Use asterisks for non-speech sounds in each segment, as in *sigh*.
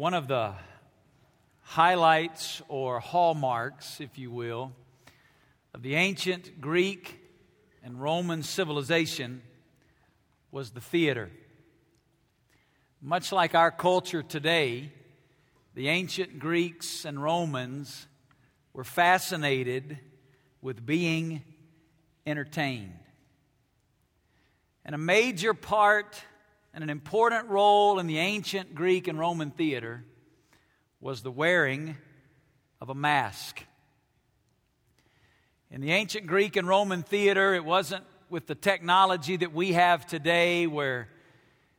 One of the highlights or hallmarks, if you will, of the ancient Greek and Roman civilization was the theater. Much like our culture today, the ancient Greeks and Romans were fascinated with being entertained. And a major part and an important role in the ancient Greek and Roman theater was the wearing of a mask. In the ancient Greek and Roman theater, it wasn't with the technology that we have today where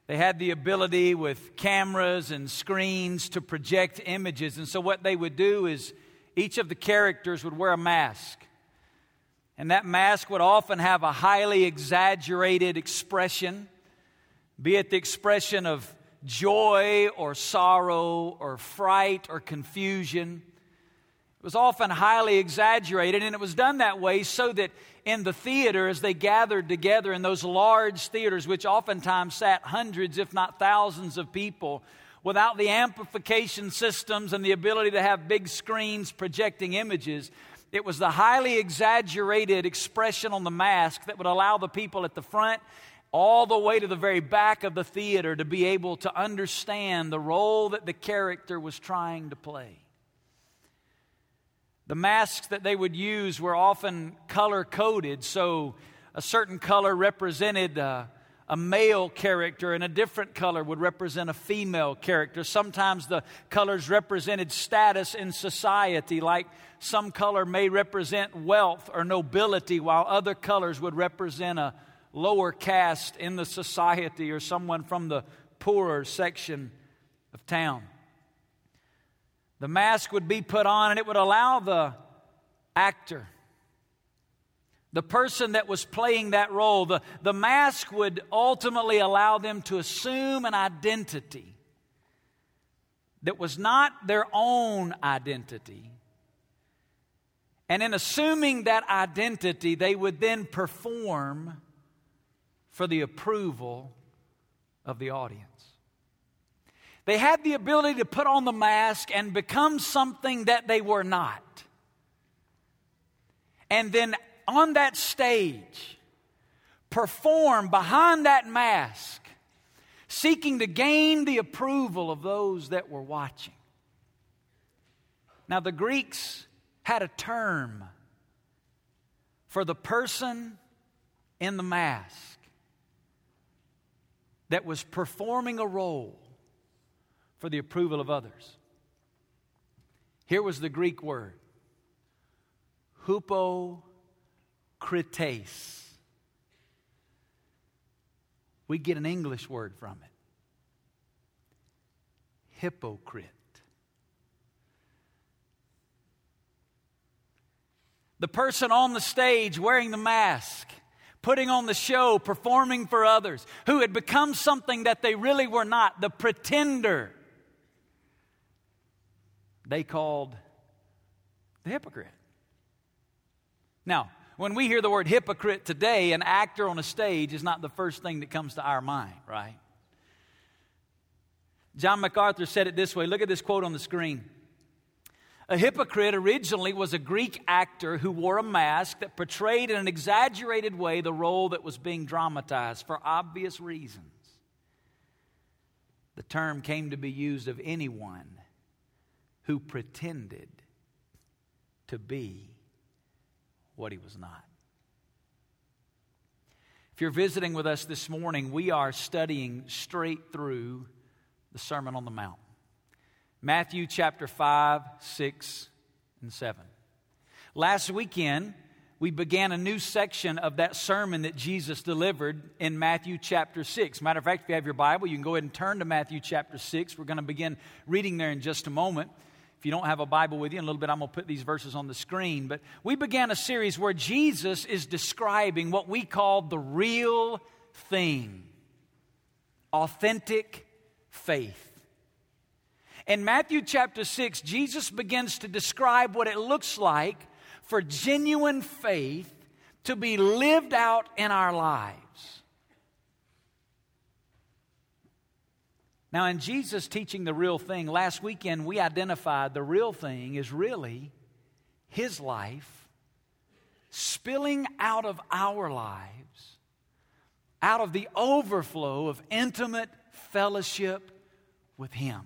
they had the ability with cameras and screens to project images. And so, what they would do is each of the characters would wear a mask. And that mask would often have a highly exaggerated expression, be it the expression of joy or sorrow or fright or confusion. It was often highly exaggerated, and it was done that way so that in the theater, as they gathered together in those large theaters, which oftentimes sat hundreds, if not thousands, of people, without the amplification systems and the ability to have big screens projecting images, it was the highly exaggerated expression on the mask that would allow the people at the front all the way to the very back of the theater to be able to understand the role that the character was trying to play. The masks that they would use were often color coded, so a certain color represented. A male character and a different color would represent a female character. Sometimes the colors represented status in society, like some color may represent wealth or nobility, while other colors would represent a lower caste in the society or someone from the poorer section of town. The mask would be put on and it would allow the actor the person that was playing that role, the, the mask would ultimately allow them to assume an identity that was not their own identity. And in assuming that identity, they would then perform for the approval of the audience. They had the ability to put on the mask and become something that they were not. And then on that stage, perform behind that mask, seeking to gain the approval of those that were watching. Now, the Greeks had a term for the person in the mask that was performing a role for the approval of others. Here was the Greek word, hupo krites. We get an English word from it hypocrite. The person on the stage wearing the mask, putting on the show, performing for others, who had become something that they really were not, the pretender, they called the hypocrite. Now, when we hear the word hypocrite today, an actor on a stage is not the first thing that comes to our mind, right? John MacArthur said it this way look at this quote on the screen. A hypocrite originally was a Greek actor who wore a mask that portrayed in an exaggerated way the role that was being dramatized for obvious reasons. The term came to be used of anyone who pretended to be what he was not. If you're visiting with us this morning, we are studying straight through the Sermon on the Mount Matthew chapter 5, 6, and 7. Last weekend, we began a new section of that sermon that Jesus delivered in Matthew chapter 6. Matter of fact, if you have your Bible, you can go ahead and turn to Matthew chapter 6. We're going to begin reading there in just a moment. If you don't have a Bible with you, in a little bit I'm going to put these verses on the screen. But we began a series where Jesus is describing what we call the real thing authentic faith. In Matthew chapter 6, Jesus begins to describe what it looks like for genuine faith to be lived out in our lives. Now, in Jesus teaching the real thing, last weekend we identified the real thing is really His life spilling out of our lives, out of the overflow of intimate fellowship with Him.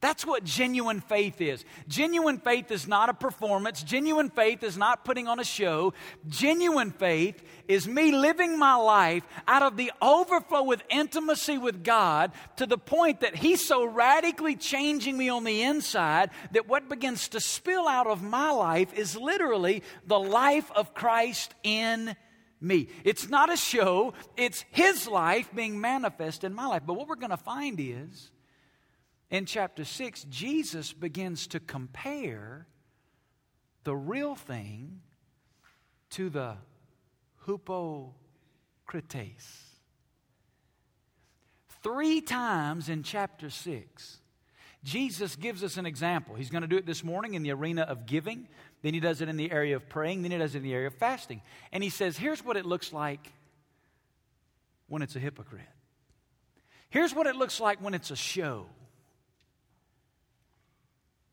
That's what genuine faith is. Genuine faith is not a performance. Genuine faith is not putting on a show. Genuine faith is me living my life out of the overflow with intimacy with God to the point that He's so radically changing me on the inside that what begins to spill out of my life is literally the life of Christ in me. It's not a show, it's His life being manifest in my life. But what we're going to find is, in chapter 6, Jesus begins to compare the real thing to the hypocrites. Three times in chapter 6, Jesus gives us an example. He's going to do it this morning in the arena of giving, then he does it in the area of praying, then he does it in the area of fasting. And he says, Here's what it looks like when it's a hypocrite. Here's what it looks like when it's a show.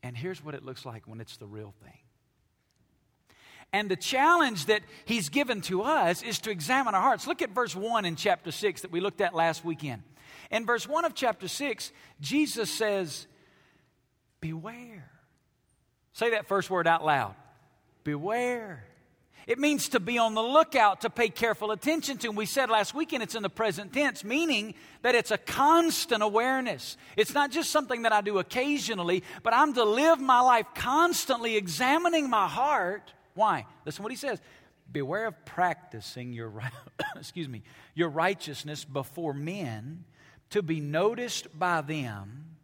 And here's what it looks like when it's the real thing. And the challenge that he's given to us is to examine our hearts. Look at verse 1 in chapter 6 that we looked at last weekend. In verse 1 of chapter 6, Jesus says, Beware. Say that first word out loud. Beware. It means to be on the lookout, to pay careful attention to. And we said last weekend it's in the present tense, meaning that it's a constant awareness. It's not just something that I do occasionally, but I'm to live my life constantly examining my heart. Why? Listen what he says. Beware of practicing your *coughs* excuse me, your righteousness before men to be noticed by them.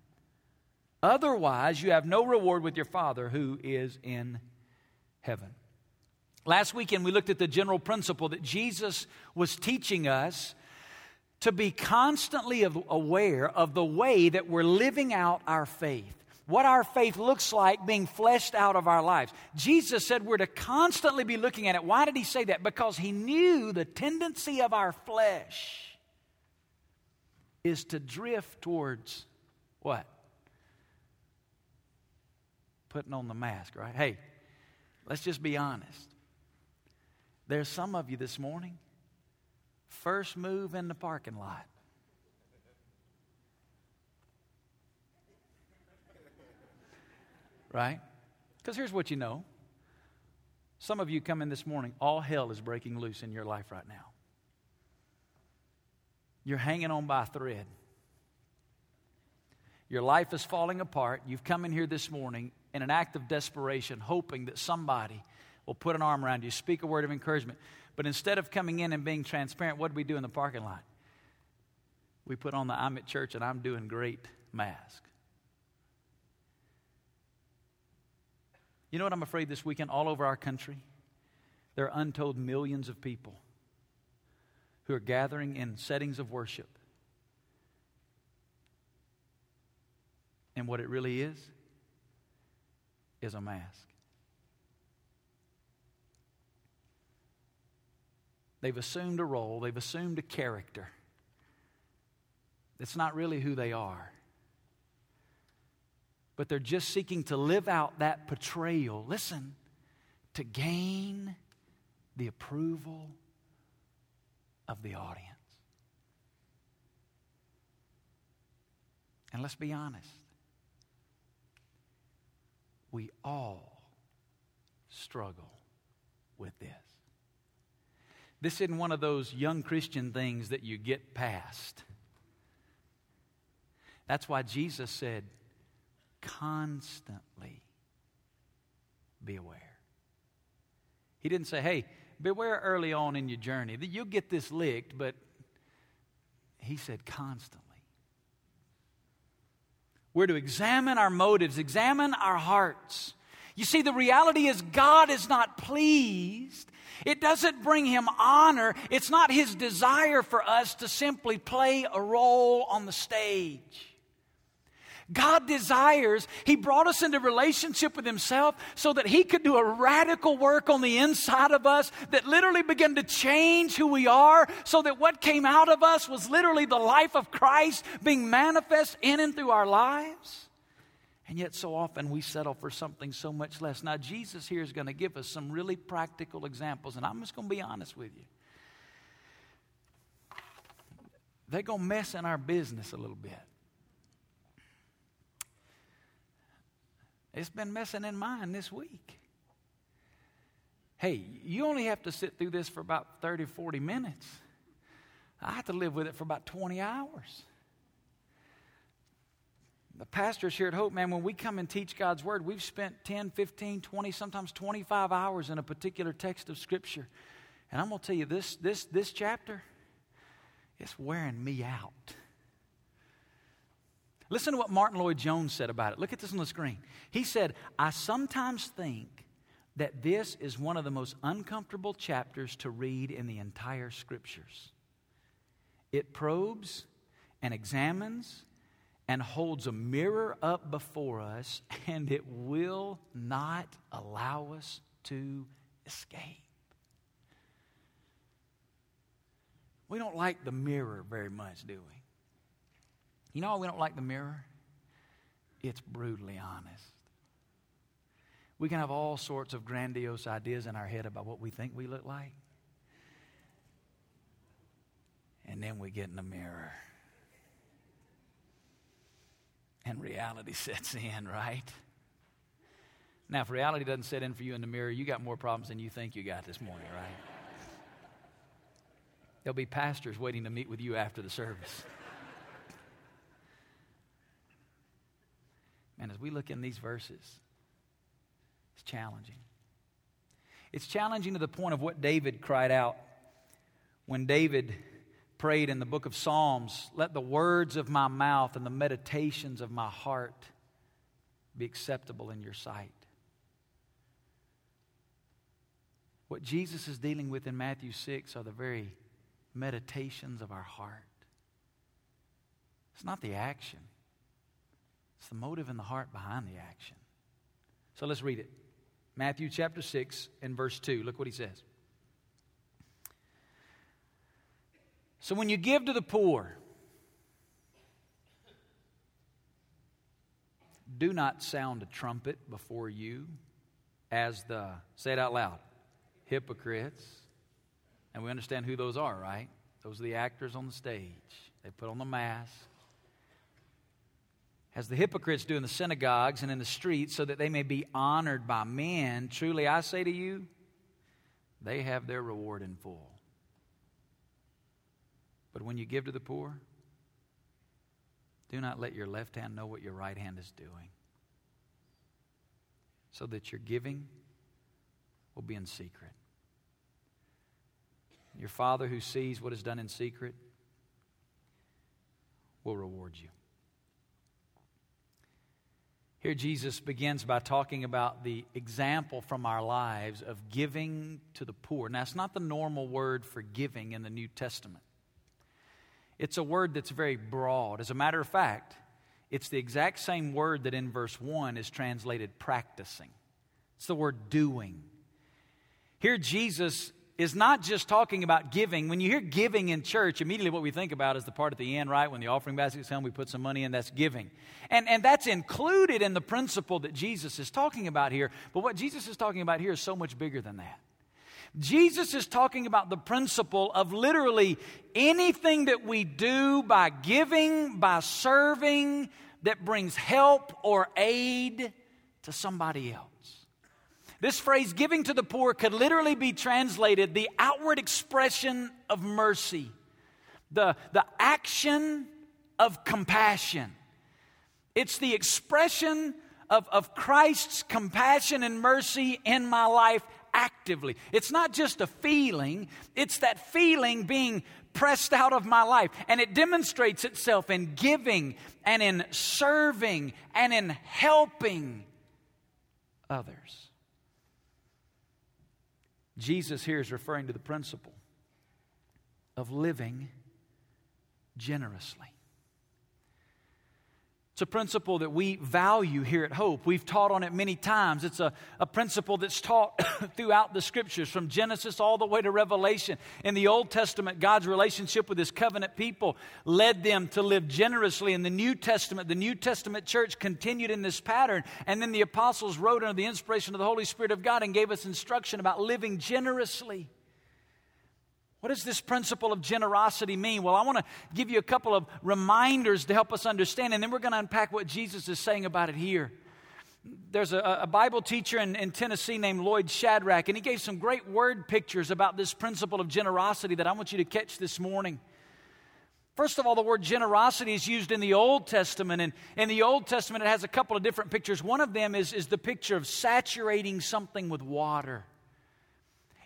Otherwise, you have no reward with your Father who is in heaven. Last weekend, we looked at the general principle that Jesus was teaching us to be constantly aware of the way that we're living out our faith. What our faith looks like being fleshed out of our lives. Jesus said we're to constantly be looking at it. Why did he say that? Because he knew the tendency of our flesh is to drift towards what? Putting on the mask, right? Hey, let's just be honest. There's some of you this morning, first move in the parking lot. Right? Because here's what you know. Some of you come in this morning, all hell is breaking loose in your life right now. You're hanging on by a thread. Your life is falling apart. You've come in here this morning in an act of desperation, hoping that somebody will put an arm around you, speak a word of encouragement. But instead of coming in and being transparent, what do we do in the parking lot? We put on the I'm at church and I'm doing great mask. You know what I'm afraid this weekend, all over our country? There are untold millions of people who are gathering in settings of worship. And what it really is, is a mask. They've assumed a role, they've assumed a character. It's not really who they are. But they're just seeking to live out that portrayal, listen, to gain the approval of the audience. And let's be honest, we all struggle with this. This isn't one of those young Christian things that you get past. That's why Jesus said, constantly be aware. He didn't say, hey, beware early on in your journey. You'll get this licked, but he said constantly. We're to examine our motives, examine our hearts. You see, the reality is God is not pleased it doesn't bring him honor. It's not his desire for us to simply play a role on the stage. God desires, He brought us into relationship with Himself so that He could do a radical work on the inside of us that literally began to change who we are, so that what came out of us was literally the life of Christ being manifest in and through our lives. And yet, so often we settle for something so much less. Now, Jesus here is going to give us some really practical examples, and I'm just going to be honest with you. They're going to mess in our business a little bit. It's been messing in mine this week. Hey, you only have to sit through this for about 30, 40 minutes. I have to live with it for about 20 hours. The pastors here at Hope, man, when we come and teach God's Word, we've spent 10, 15, 20, sometimes 25 hours in a particular text of Scripture. And I'm going to tell you this, this, this chapter, it's wearing me out. Listen to what Martyn Lloyd-Jones said about it. Look at this on the screen. He said, I sometimes think that this is one of the most uncomfortable chapters to read in the entire scriptures. It probes and examines and holds a mirror up before us, and it will not allow us to escape. We don't like the mirror very much, do we? You know we don't like the mirror? It's brutally honest. We can have all sorts of grandiose ideas in our head about what we think we look like. And then we get in the mirror. And reality *laughs* sets in, right? Now, if reality doesn't set in for you in the mirror, you got more problems than you think you got this morning, right? There'll be pastors waiting to meet with you after the service. And as we look in these verses, it's challenging. It's challenging to the point of what David cried out when David prayed in the book of Psalms let the words of my mouth and the meditations of my heart be acceptable in your sight. What Jesus is dealing with in Matthew 6 are the very meditations of our heart. It's not the action. It's the motive and the heart behind the action. So let's read it. Matthew chapter 6 and verse 2. Look what he says. So when you give to the poor, do not sound a trumpet before you as the, say it out loud, hypocrites. And we understand who those are, right? Those are the actors on the stage. They put on the mask, as the hypocrites do in the synagogues and in the streets, so that they may be honored by men. Truly, I say to you, they have their reward in full. But when you give to the poor, do not let your left hand know what your right hand is doing, so that your giving will be in secret. Your Father who sees what is done in secret will reward you. Here, Jesus begins by talking about the example from our lives of giving to the poor. Now, it's not the normal word for giving in the New Testament, it's a word that's very broad. As a matter of fact, it's the exact same word that in verse 1 is translated practicing. It's the word doing. Here, Jesus is not just talking about giving. When you hear giving in church, immediately what we think about is the part at the end, right? When the offering basket is come, we put some money in, that's giving. And, and that's included in the principle that Jesus is talking about here. But what Jesus is talking about here is so much bigger than that. Jesus is talking about the principle of literally anything that we do by giving, by serving, that brings help or aid to somebody else. This phrase, giving to the poor, could literally be translated the outward expression of mercy, the, the action of compassion. It's the expression of, of Christ's compassion and mercy in my life actively. It's not just a feeling, it's that feeling being pressed out of my life. And it demonstrates itself in giving and in serving and in helping others. Jesus here is referring to the principle of living generously. It's a principle that we value here at Hope. We've taught on it many times. It's a, a principle that's taught *coughs* throughout the scriptures, from Genesis all the way to Revelation. In the Old Testament, God's relationship with his covenant people led them to live generously. In the New Testament, the New Testament church continued in this pattern. And then the apostles wrote under the inspiration of the Holy Spirit of God and gave us instruction about living generously. What does this principle of generosity mean? Well, I want to give you a couple of reminders to help us understand, and then we're going to unpack what Jesus is saying about it here. There's a, a Bible teacher in, in, Tennessee named Lloyd Shadrach, and he gave some great word pictures about this principle of generosity that I want you to catch this morning. First of all, the word generosity is used in the Old Testament, and in the Old Testament, it has a couple of different pictures. One of them is, is the picture of saturating something with water.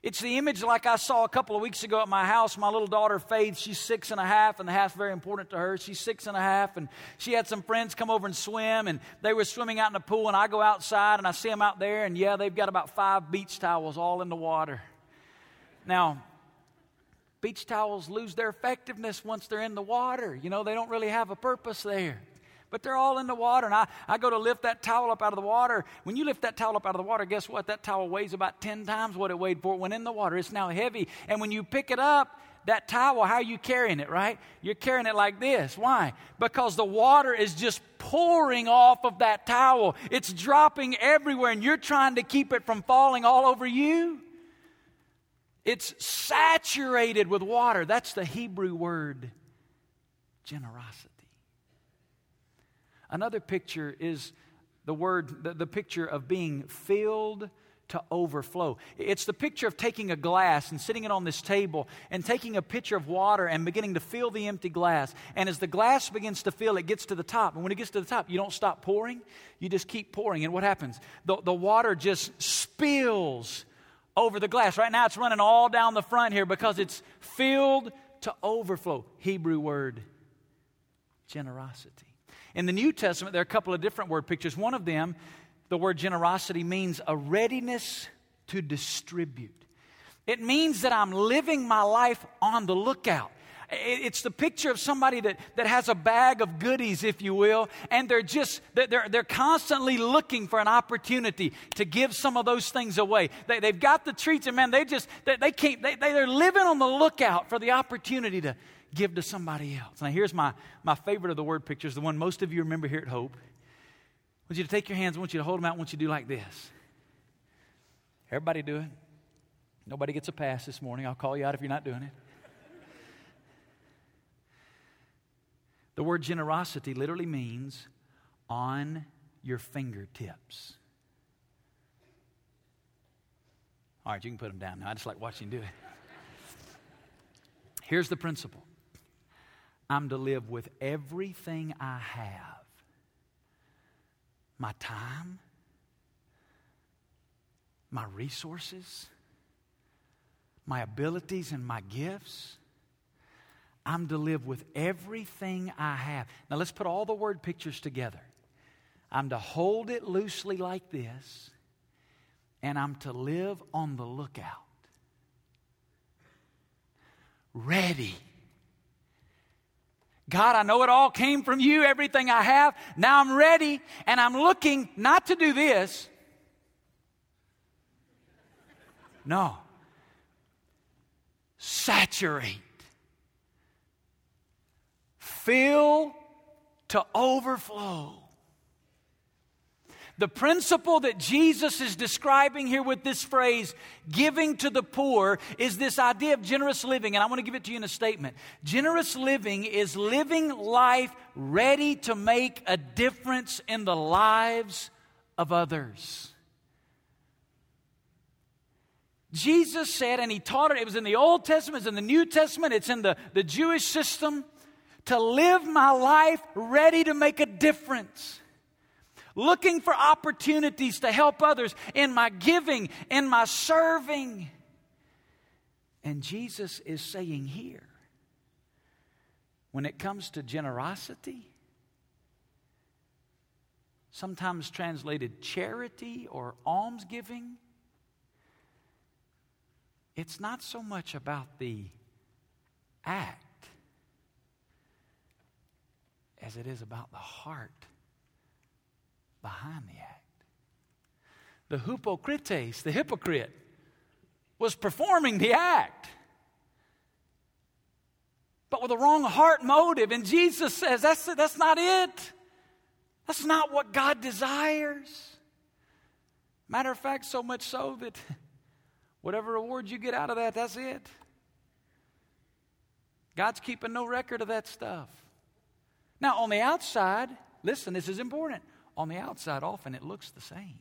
It's the image like I saw a couple of weeks ago at my house. My little daughter, Faith, she's six and a half, and the half's very important to her. She's six and a half, and she had some friends come over and swim, and they were swimming out in the pool, and I go outside and I see them out there, and yeah, they've got about five beach towels all in the water. Now, beach towels lose their effectiveness once they're in the water. You know, they don't really have a purpose there but they're all in the water. And I, I go to lift that towel up out of the water. When you lift that towel up out of the water, guess what? That towel weighs about 10 times what it weighed before it went in the water. It's now heavy. And when you pick it up, that towel, how are you carrying it, right? You're carrying it like this. Why? Because the water is just pouring off of that towel. It's dropping everywhere, and you're trying to keep it from falling all over you. It's saturated with water. That's the Hebrew word generosity. Another picture is the word, the, the picture of being filled to overflow. It's the picture of taking a glass and sitting it on this table and taking a pitcher of water and beginning to fill the empty glass. And as the glass begins to fill, it gets to the top. And when it gets to the top, you don't stop pouring, you just keep pouring. And what happens? The, the water just spills over the glass. Right now, it's running all down the front here because it's filled to overflow. Hebrew word generosity. In the New Testament, there are a couple of different word pictures. One of them, the word generosity, means a readiness to distribute. It means that I'm living my life on the lookout. It's the picture of somebody that, that has a bag of goodies, if you will, and they're just, they're, they're constantly looking for an opportunity to give some of those things away. They, they've got the treats, and man, they just, they, they can't, they, they're living on the lookout for the opportunity to, give to somebody else. Now, here's my, my favorite of the word pictures, the one most of you remember here at Hope. I want you to take your hands, I want you to hold them out, I want you to do like this. Everybody do it. Nobody gets a pass this morning. I'll call you out if you're not doing it. The word generosity literally means on your fingertips. All right, you can put them down now. I just like watching you do it. Here's the principle I'm to live with everything I have my time, my resources, my abilities, and my gifts. I'm to live with everything I have. Now let's put all the word pictures together. I'm to hold it loosely like this, and I'm to live on the lookout. Ready God, I know it all came from you, everything I have. Now I'm ready, and I'm looking not to do this. No. Saturate. Fill to overflow. The principle that Jesus is describing here with this phrase, giving to the poor, is this idea of generous living. And I want to give it to you in a statement. Generous living is living life ready to make a difference in the lives of others. Jesus said, and he taught it, it was in the Old Testament, it's in the New Testament, it's in the, the Jewish system, to live my life ready to make a difference looking for opportunities to help others in my giving, in my serving. And Jesus is saying here, when it comes to generosity, sometimes translated charity or almsgiving, it's not so much about the act as it is about the heart behind the act. The hypocrites, the hypocrite, was performing the act, but with a wrong heart motive. And Jesus says that's, that's not it. That's not what God desires. Matter of fact, so much so that *laughs* whatever reward you get out of that, that's it. God's keeping no record of that stuff. Now, on the outside, listen, this is important. On the outside, often it looks the same.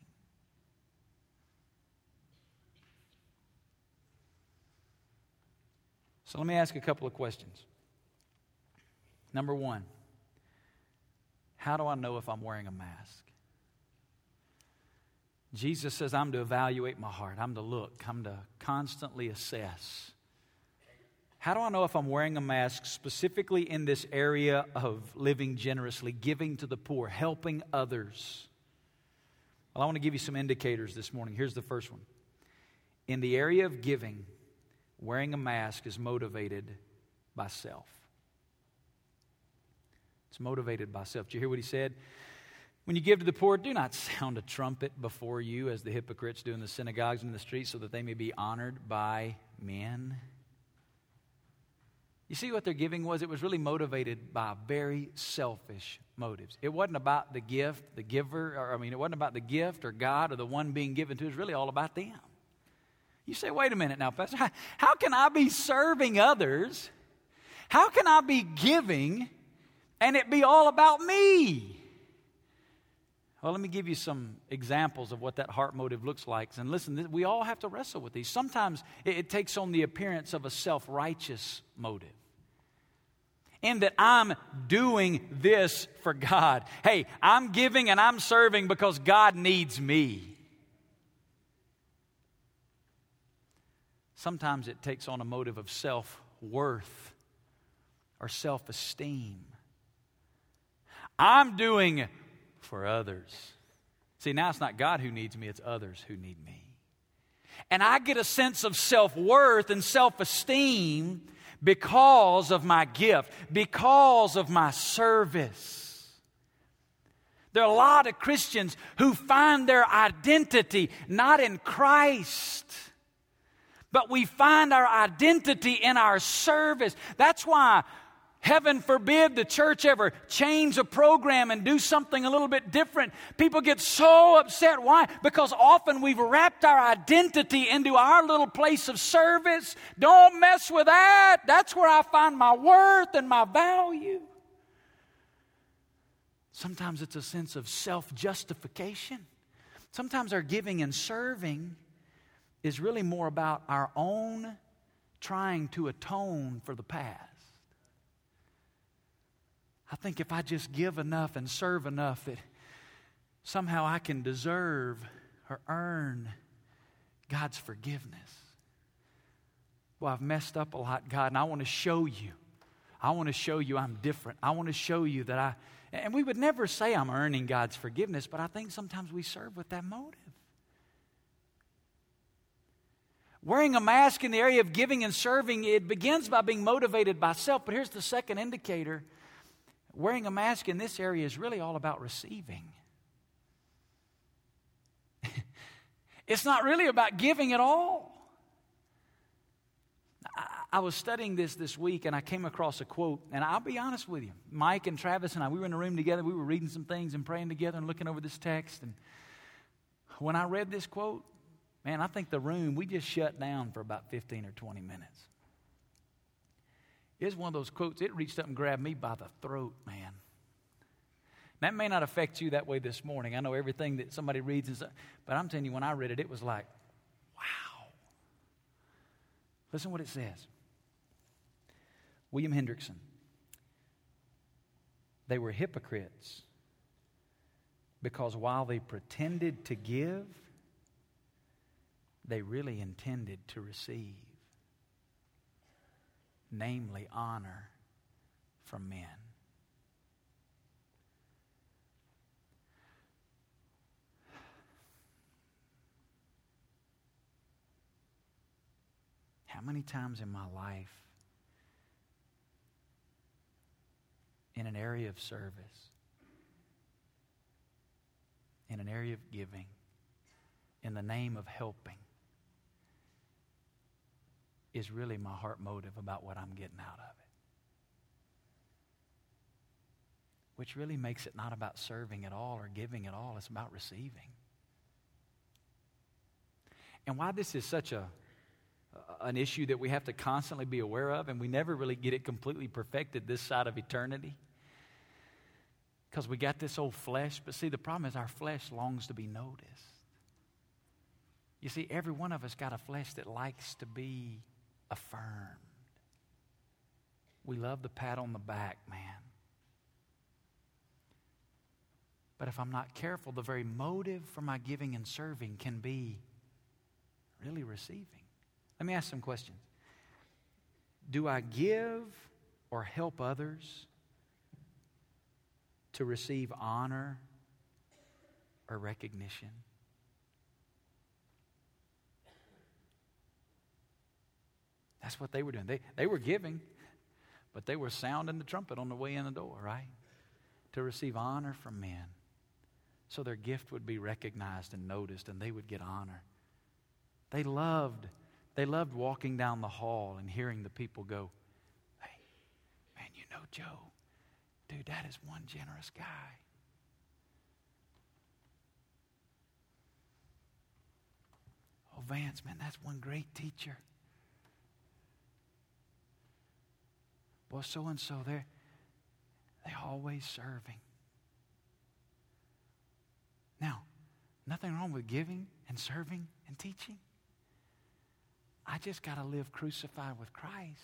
So let me ask a couple of questions. Number one, how do I know if I'm wearing a mask? Jesus says, I'm to evaluate my heart. I'm to look. I'm to constantly assess. How do I know if I'm wearing a mask specifically in this area of living generously, giving to the poor, helping others? Well, I want to give you some indicators this morning. Here's the first one. In the area of giving, wearing a mask is motivated by self. It's motivated by self. Did you hear what he said? When you give to the poor, do not *laughs* sound a trumpet before you as the hypocrites do in the synagogues and in the streets so that they may be honored by men. You see what their giving was? It was really motivated by very selfish motives. It wasn't about the gift, the giver, or I mean, it wasn't about the gift or God or the one being given to. It was really all about them. You say, wait a minute now, Pastor. How, how can I be serving others? How can I be giving and it be all about me? Well, let me give you some examples of what that heart motive looks like. And listen, we all have to wrestle with these. Sometimes it, takes on the appearance of a self righteous motive. In that I'm doing this for God. Hey, I'm giving and I'm serving because God needs me. Sometimes it takes on a motive of self worth or self esteem. I'm doing for others. See, now it's not God who needs me, it's others who need me. And I get a sense of self worth and self esteem because of my gift, because of my service. There are a lot of Christians who find their identity not in Christ but we find our identity in our service. That's why Heaven forbid the church ever change a program and do something a little bit different. People get so upset. Why? Because often we've wrapped our identity into our little place of service. Don't mess with that. That's where I find my worth and my value. Sometimes it's a sense of self justification. Sometimes our giving and serving is really more about our own trying to atone for the past. I think if I just give enough and serve enough that somehow I can deserve or earn God's forgiveness. Well, I've messed up a lot, God, and I want to show you. I want to show you I'm different. I want to show you that I, and we would never say I'm earning God's forgiveness, but I think sometimes we serve with that motive. Wearing a mask in the area of giving and serving, it begins by being motivated by self. But here's the second indicator wearing a mask in this area is really all about receiving. *laughs* it's not really about giving at all. I, was studying this this week and I came across a quote, and I'll be honest with you. Mike and Travis and I, we were in a room together. We were reading some things and praying together and looking over this text. And when I read this quote, Man, I think the room, we just shut down for about 15 or 20 minutes. It's one of those quotes, it reached up and grabbed me by the throat, man. That may not affect you that way this morning. I know everything that somebody reads, but I'm telling you, when I read it, it was like, wow. Listen what it says William Hendriksen. They were hypocrites because while they pretended to give, they really intended to receive, namely honor from men. How many times in my life, in an area of service, in an area of giving in the name of helping is really my heart motive about what I'm getting out of it. Which really makes it not about serving at all or giving at all, it's about receiving. And why this is such a an issue that we have to constantly be aware of, and we never really get it completely perfected this side of eternity. Because we got this old flesh, but see, the problem is our flesh longs to be noticed. You see, every one of us got a flesh that likes to be affirmed. We love the pat on the back, man. But if I'm not careful, the very motive for my giving and serving can be really receiving. Let me ask some questions. Do I give or help others to receive honor or recognition? That's what they were doing. They, they were giving, but they were sounding the trumpet on the way in the door, right? To receive honor from men. So their gift would be recognized and noticed, and they would get honor. They loved, they loved walking down the hall and hearing the people go, Hey, man, you know Joe. Dude, that is one generous guy. Oh, Vance, man, that's one great teacher. Well, so and so, they're, they're always serving. Now, nothing wrong with giving and serving and teaching. I just got to live crucified with Christ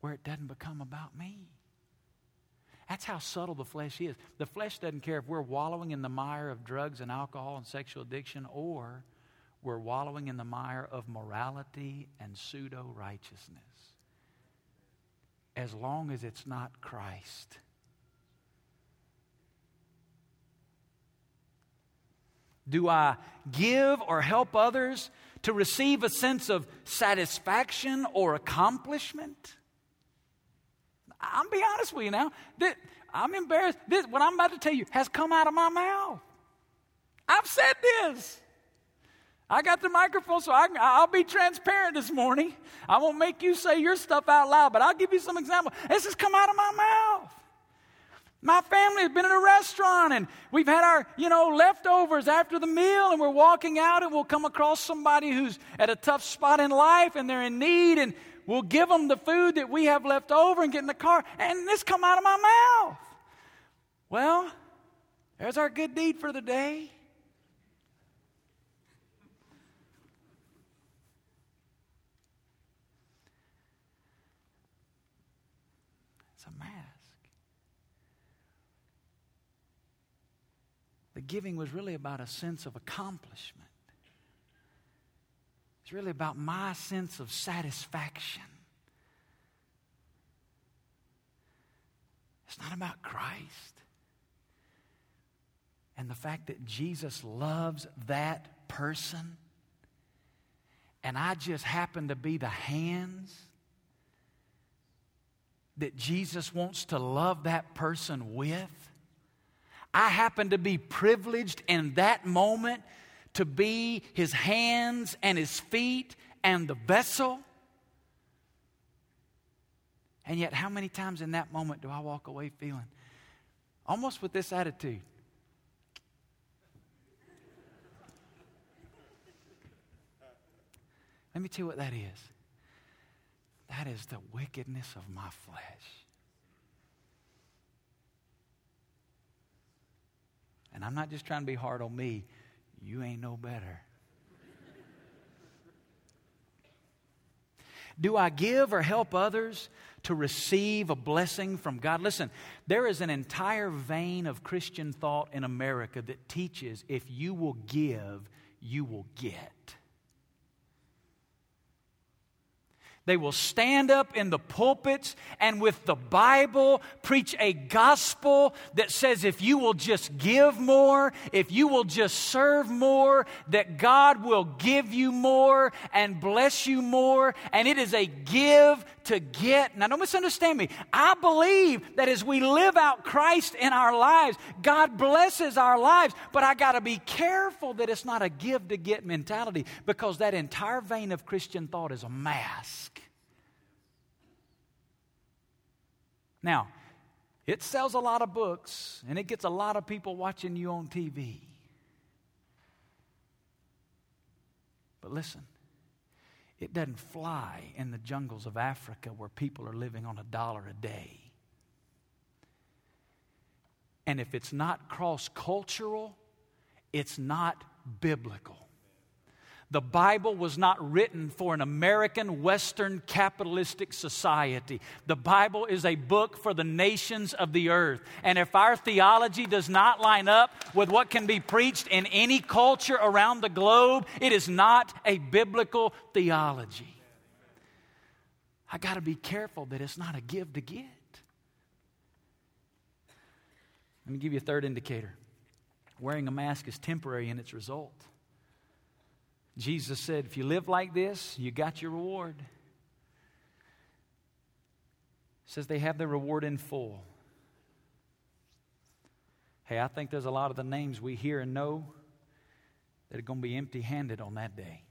where it doesn't become about me. That's how subtle the flesh is. The flesh doesn't care if we're wallowing in the mire of drugs and alcohol and sexual addiction or we're wallowing in the mire of morality and pseudo righteousness. As long as it's not Christ. Do I give or help others to receive a sense of satisfaction or accomplishment? I'm be honest with you now. This, I'm embarrassed. This, what I'm about to tell you has come out of my mouth. I've said this. I got the microphone, so I, will be transparent this morning. I won't make you say your stuff out loud, but I'll give you some examples. This has come out of my mouth. My family has been in a restaurant and we've had our, you know, leftovers after the meal and we're walking out and we'll come across somebody who's at a tough spot in life and they're in need and we'll give them the food that we have left over and get in the car and this come out of my mouth. Well, there's our good deed for the day. Giving was really about a sense of accomplishment. It's really about my sense of satisfaction. It's not about Christ. And the fact that Jesus loves that person, and I just happen to be the hands that Jesus wants to love that person with. I happen to be privileged in that moment to be his hands and his feet and the vessel. And yet, how many times in that moment do I walk away feeling almost with this attitude? Let me tell you what that is. That is the wickedness of my flesh. And I'm not just trying to be hard on me, you ain't no better. Do I give or help others to receive a blessing from God? Listen, there is an entire vein of Christian thought in America that teaches if you will give, you will get. They will stand up in the pulpits and with the Bible preach a gospel that says if you will just give more, if you will just serve more, that God will give you more and bless you more. And it is a give to get. Now, don't misunderstand me. I believe that as we live out Christ in our lives, God blesses our lives. But I got to be careful that it's not a give to get mentality because that entire vein of Christian thought is a mask. Now, it sells a lot of books and it gets a lot of people watching you on TV. But listen, it doesn't fly in the jungles of Africa where people are living on a dollar a day. And if it's not cross cultural, it's not biblical. The Bible was not written for an American Western capitalistic society. The Bible is a book for the nations of the earth. And if our theology does not line up with what can be preached in any culture around the globe, it is not a biblical theology. I got to be careful that it's not a give to get. Let me give you a third indicator. Wearing a mask is temporary in its result. Jesus said, if you live like this, you got your reward. says they have their reward in full. Hey, I think there's a lot of the names we hear and know that are going to be empty handed on that day.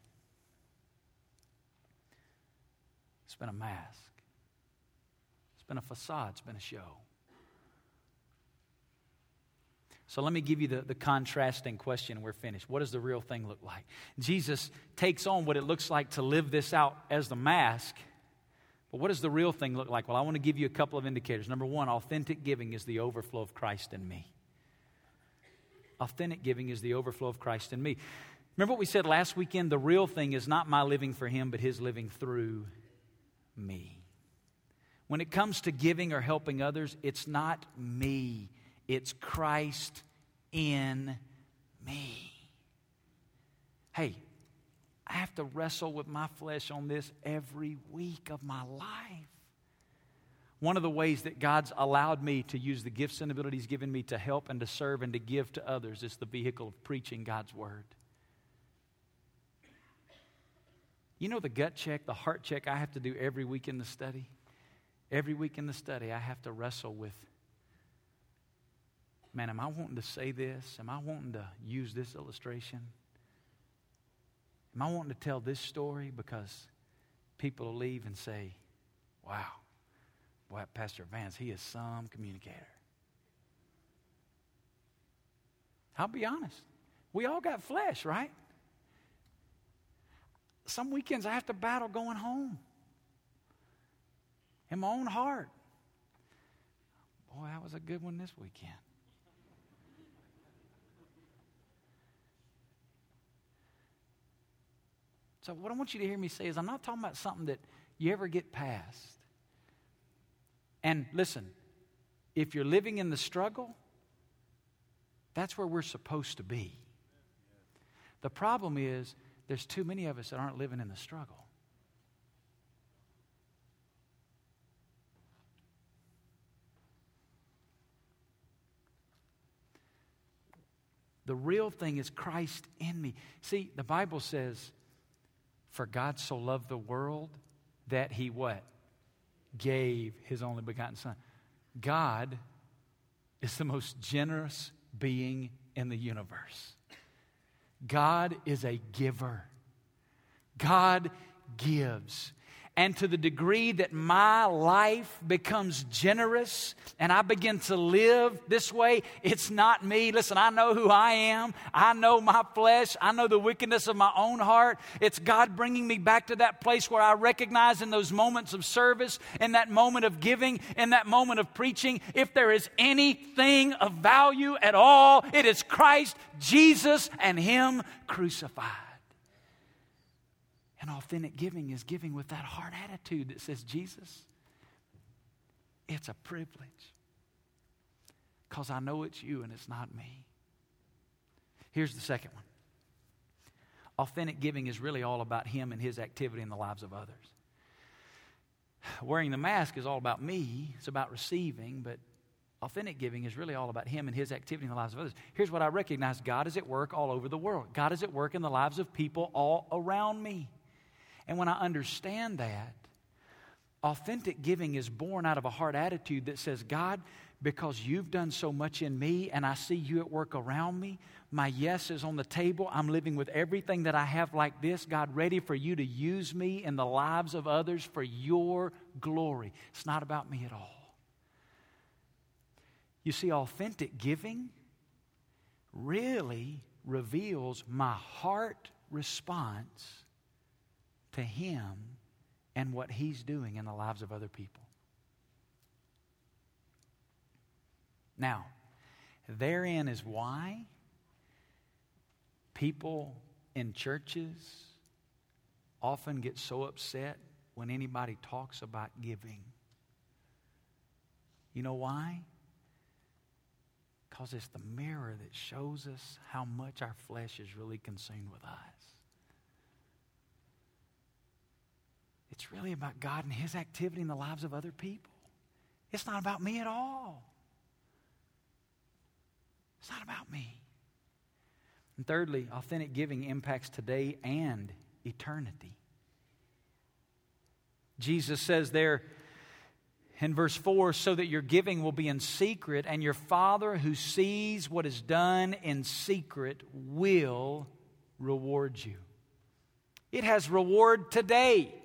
It's been a mask, it's been a facade, it's been a show. So let me give you the, the contrasting question we're finished. What does the real thing look like? Jesus takes on what it looks like to live this out as the mask. But what does the real thing look like? Well, I want to give you a couple of indicators. Number one, authentic giving is the overflow of Christ in me. Authentic giving is the overflow of Christ in me. Remember what we said last weekend? The real thing is not my living for Him, but His living through me. When it comes to giving or helping others, it's not me it's Christ in me. Hey, I have to wrestle with my flesh on this every week of my life. One of the ways that God's allowed me to use the gifts and abilities given me to help and to serve and to give to others is the vehicle of preaching God's word. You know the gut check, the heart check I have to do every week in the study? Every week in the study, I have to wrestle with man, am I wanting to say this? Am I wanting to use this illustration? Am I wanting to tell this story because people will leave and say, wow, boy, Pastor Vance, he is some communicator. I'll be honest. We all got flesh, right? Some weekends I have to battle going home in my own heart. Boy, that was a good one this weekend. So, what I want you to hear me say is, I'm not talking about something that you ever get past. And listen, if you're living in the struggle, that's where we're supposed to be. The problem is, there's too many of us that aren't living in the struggle. The real thing is Christ in me. See, the Bible says for God so loved the world that he what? Gave his only begotten Son. God is the most generous being in the universe. God is a giver. God gives. And to the degree that my life becomes generous and I begin to live this way, it's not me. Listen, I know who I am. I know my flesh. I know the wickedness of my own heart. It's God bringing me back to that place where I recognize in those moments of service, in that moment of giving, in that moment of preaching, if there is anything of value at all, it is Christ, Jesus, and Him crucified. And authentic giving is giving with that heart attitude that says, Jesus, it's a privilege because I know it's you and it's not me. Here's the second one authentic giving is really all about Him and His activity in the lives of others. wearing the mask is all about me, it's about receiving, but authentic giving is really all about Him and His activity in the lives of others. Here's what I recognize God is at work all over the world, God is at work in the lives of people all around me. And when I understand that, authentic giving is born out of a heart attitude that says, God, because you've done so much in me and I see you at work around me. My yes is on the table. I'm living with everything that I have like this. God, ready for you to use me in the lives of others for your glory. It's not about me at all. You see, authentic giving really reveals my heart response to Him and what He's doing in the lives of other people. Now, therein is why people in churches often get so upset when anybody talks about giving. You know why? Because it's the mirror that shows us how much our flesh is really consumed with us. It's really about God and His activity in the lives of other people. It's not about me at all. It's not about me. And thirdly, authentic giving impacts today and eternity. Jesus says there in verse 4 so that your giving will be in secret, and your Father who sees what is done in secret will reward you. It has reward today.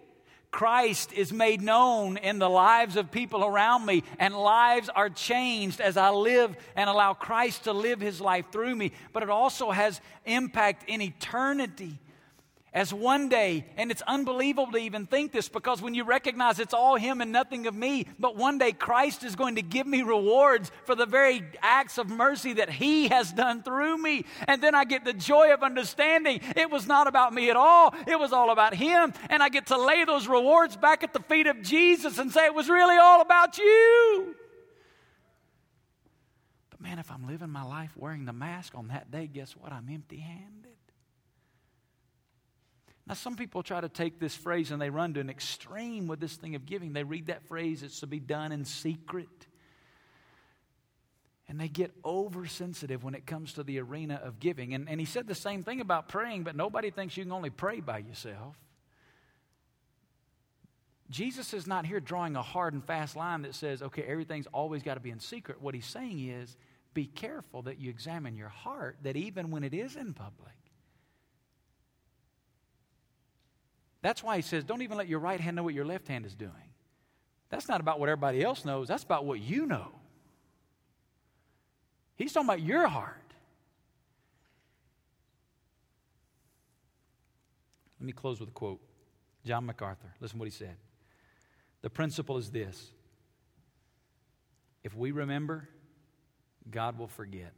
Christ is made known in the lives of people around me, and lives are changed as I live and allow Christ to live his life through me. But it also has impact in eternity as one day, and it's unbelievable to even think this because when you recognize it's all Him and nothing of me, but one day Christ is going to give me rewards for the very acts of mercy that He has done through me. And then I get the joy of understanding it was not about me at all, it was all about Him. And I get to lay those rewards back at the feet of Jesus and say it was really all about you. But man, if I'm living my life wearing the mask on that day, guess what? I'm empty handed. Now, some people try to take this phrase and they run to an extreme with this thing of giving. They read that phrase, it's to be done in secret. And they get oversensitive when it comes to the arena of giving. And, and he said the same thing about praying, but nobody thinks you can only pray by yourself. Jesus is not here drawing a hard and fast line that says, okay, everything's always got to be in secret. What he's saying is, be careful that you examine your heart, that even when it is in public, That's why he says, don't even let your right hand know what your left hand is doing. That's not about what everybody else knows, that's about what you know. He's talking about your heart. Let me close with a quote. John MacArthur. Listen to what he said. The principle is this if we remember, God will forget.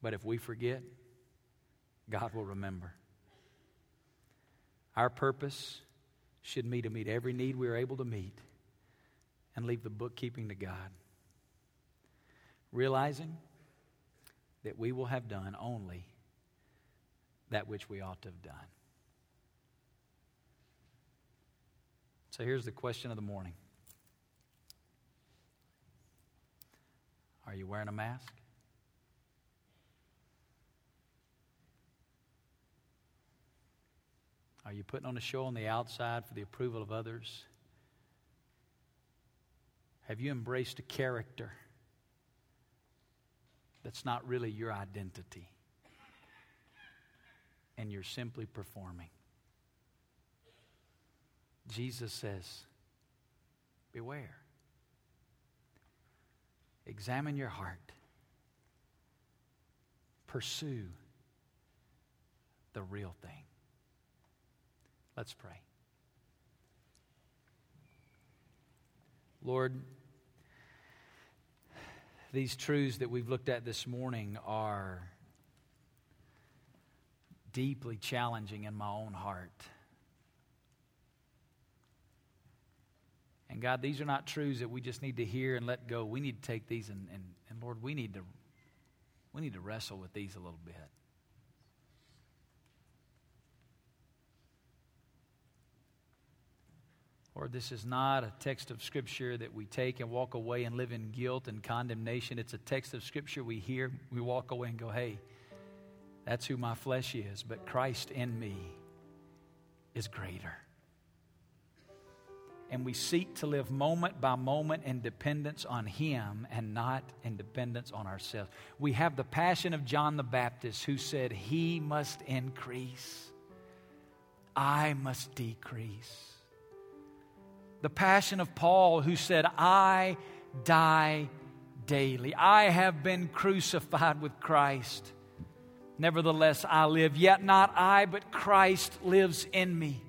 But if we forget, God will remember. Our purpose should be to meet every need we are able to meet and leave the bookkeeping to God. Realizing that we will have done only that which we ought to have done. So here's the question of the morning Are you wearing a mask? Are you putting on a show on the outside for the approval of others? Have you embraced a character that's not really your identity? And you're simply performing. Jesus says, Beware. Examine your heart. Pursue the real thing. Let's pray. Lord, these truths that we've looked at this morning are deeply challenging in my own heart. And God, these are not truths that we just need to hear and let go. We need to take these and, and, and Lord, we need to we need to wrestle with these a little bit. Lord, this is not a text of Scripture that we take and walk away and live in guilt and condemnation. It's a text of Scripture we hear, we walk away and go, hey, that's who my flesh is, but Christ in me is greater. And we seek to live moment by moment in dependence on Him and not in dependence on ourselves. We have the passion of John the Baptist who said, He must increase, I must decrease the passion of Paul, who said, I die daily. I have been crucified with Christ. Nevertheless, I live, yet not I, but Christ lives in me.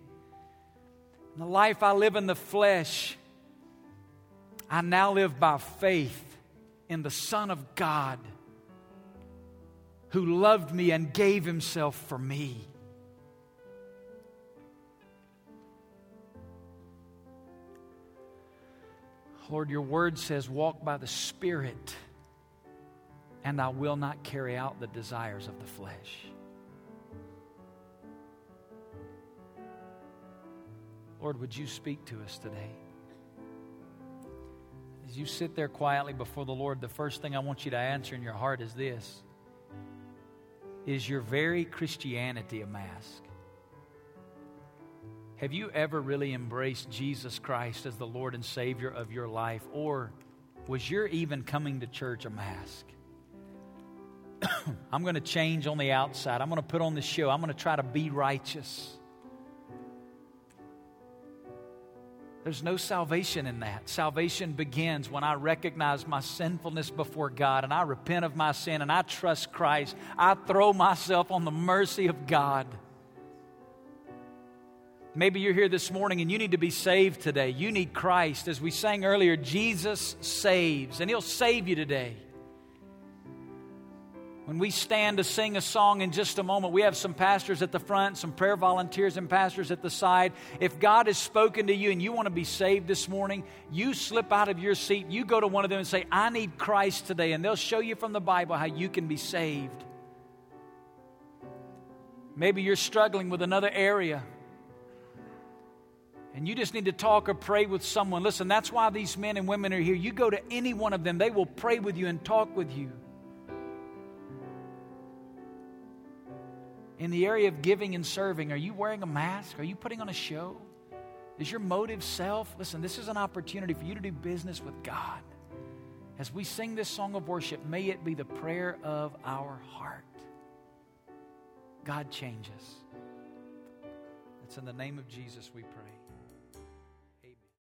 In the life I live in the flesh, I now live by faith in the Son of God who loved me and gave himself for me. Lord, your word says, walk by the Spirit, and I will not carry out the desires of the flesh. Lord, would you speak to us today? As you sit there quietly before the Lord, the first thing I want you to answer in your heart is this Is your very Christianity a mask? Have you ever really embraced Jesus Christ as the Lord and Savior of your life? Or was your even coming to church a mask? *coughs* I'm going to change on the outside. I'm going to put on the show. I'm going to try to be righteous. There's no salvation in that. Salvation begins when I recognize my sinfulness before God and I repent of my sin and I trust Christ. I throw myself on the mercy of God. Maybe you're here this morning and you need to be saved today. You need Christ. As we sang earlier, Jesus saves, and He'll save you today. When we stand to sing a song in just a moment, we have some pastors at the front, some prayer volunteers and pastors at the side. If God has spoken to you and you want to be saved this morning, you slip out of your seat, you go to one of them and say, I need Christ today. And they'll show you from the Bible how you can be saved. Maybe you're struggling with another area and you just need to talk or pray with someone. Listen, that's why these men and women are here. You go to any one of them, they will pray with you and talk with you. In the area of giving and serving, are you wearing a mask? Are you putting on a show? Is your motive self? Listen, this is an opportunity for you to do business with God. As we sing this song of worship, may it be the prayer of our heart. God changes. It's in the name of Jesus we pray.